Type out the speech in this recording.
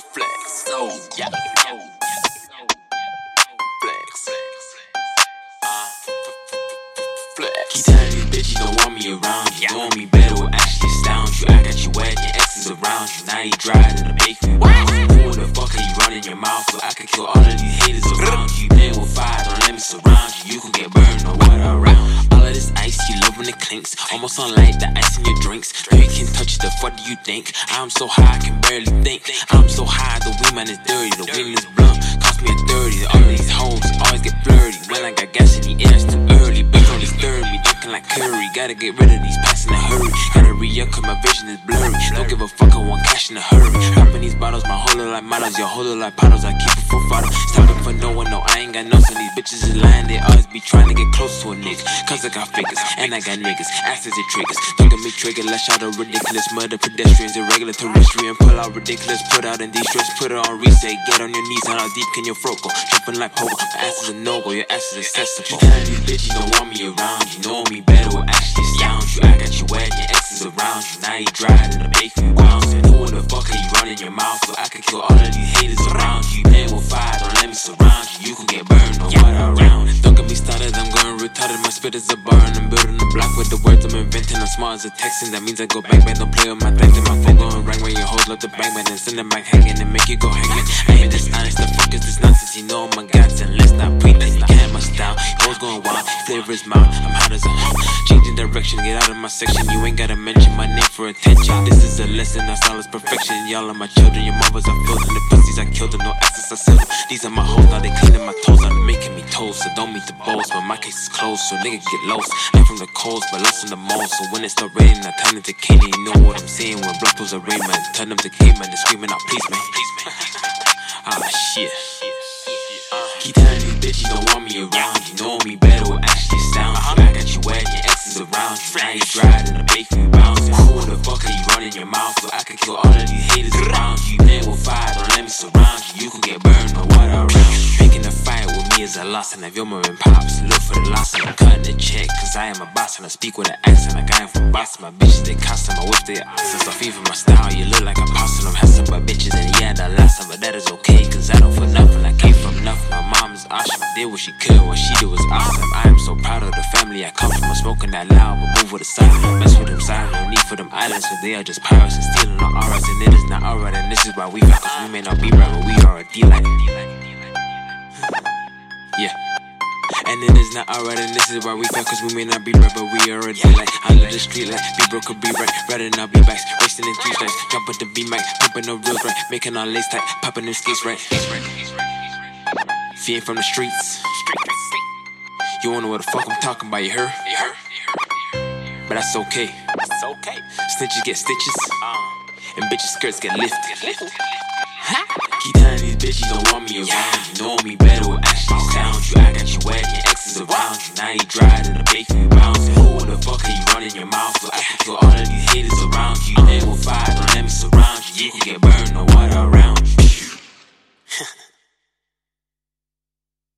Flex. Oh, yeah. Flex. Uh, Flex. Keep telling bitches don't want me around you. Knowing me better will actually astound you. I got you wet, your exes around you. Now you dry in the bakery. Who the fuck are you running your mouth so I could kill all of these haters around you? Playing with fire, don't let me surround you. You can get burned clinks. Almost unlike the ice in your drinks. No, you can touch the fuck do you think? I'm so high, I can barely think. I'm so high, the weed man is dirty. The weed is blunt, cost me a 30. All these hoes always get flirty. When I got gas in the air, it's too early. Bitch only stir me, dunking like curry. Gotta get rid of these packs in a hurry. Up, cause my vision is blurry. Don't give a fuck, I want cash in a hurry. Popping these bottles, my whole like models. Your whole like bottles, I keep it for photo. Stopping for no one, no, I ain't got no son. These bitches is lying, they always be trying to get close to a nigga. Cause I got figures, and I got niggas. Asses and triggers. Don't get me triggered, shout out ridiculous. Murder pedestrians, irregular terrestrial. Pull out ridiculous, put out in these strips, put it on reset. Get on your knees, how deep can your throat go? Jumping like pogo. My ass is a no go, your ass is accessible. None of these bitches don't want me around. You know me better, will actually astound you. I got you wet, around you. Now you dry in the bakery bouncing. Who in the fuck are you running your mouth so I can kill all of these haters around you? Playing with fire, don't let me surround you. You can get burned or what around. Don't get me started, I'm going retarded. My spit is a bar and I'm building a block with the words I'm inventing. I'm smart as a texting, that means I go bang bang. Don't play with my things. And my phone going rang when your hoes love to bang bang and send them back hanging and make you go hanging. I ain't this honest, the fuck is this nonsense? You know my gods and let's not pretend. You can't my style. Hoes going wild, flavor is mild. I'm hot as a changing direction. Get out of my section. You ain't gotta mention my name for attention. This is a lesson, that's all is perfection. Y'all are my children, your mothers are filled in the pussies. I killed them, no assets I settled. These are my hoes, now they cleaning my toes. I'm making me toast, so don't meet the boss. But my case is closed, so nigga get lost. I'm from the coast, but lost in the most. So when it start raining, I turn into Kenny. You know what I'm saying? When blood pulls a rain, man. Turn them to K-man, they screaming out, please, man. Please, man. ah, shit. Keep telling these bitches don't want me around. You running your mouth so I can kill all of these haters around you? Playing with fire, don't let me surround you. You can get burned or what around. Making a fight with me is a loss, and if you're and pops, look for the loss. And I'm cutting the check, cause I am a boss, and I speak with an accent like I am from Boston. My bitches, they cost custom, my whip, awesome. So feed for my style, you look like a possum. I'm hustling my bitches, and yeah, the last time, but that is okay, cause I don't for nothing. I did what she could, what she did was awesome. I am so proud of the family I come from. I'm smoking that loud, but move with the silent. Mess with them silent, no need for them islands, cause they are just pirates and stealing our auras. And it is not alright, and this is why we fight, cause we may not be right, but we are a D-like. Yeah. And it is not alright, and this is why we fight, cause we may not be right, but we are a D-like. I love the street like be broke could be right, rather not be backs. Racing in three stripes, jump with the B-Mac, pumping no real right, making all lace tight, popping them skates right. If you ain't from the streets, you wonder what the fuck I'm talking about, you heard? You heard? But that's okay. It's okay. Snitches get stitches, and bitches' skirts get lifted. Keep telling these bitches don't want me around. You know me better will actually sound you. I got you wet, your exes around you. Now you dry in the bakery bouncing. Who the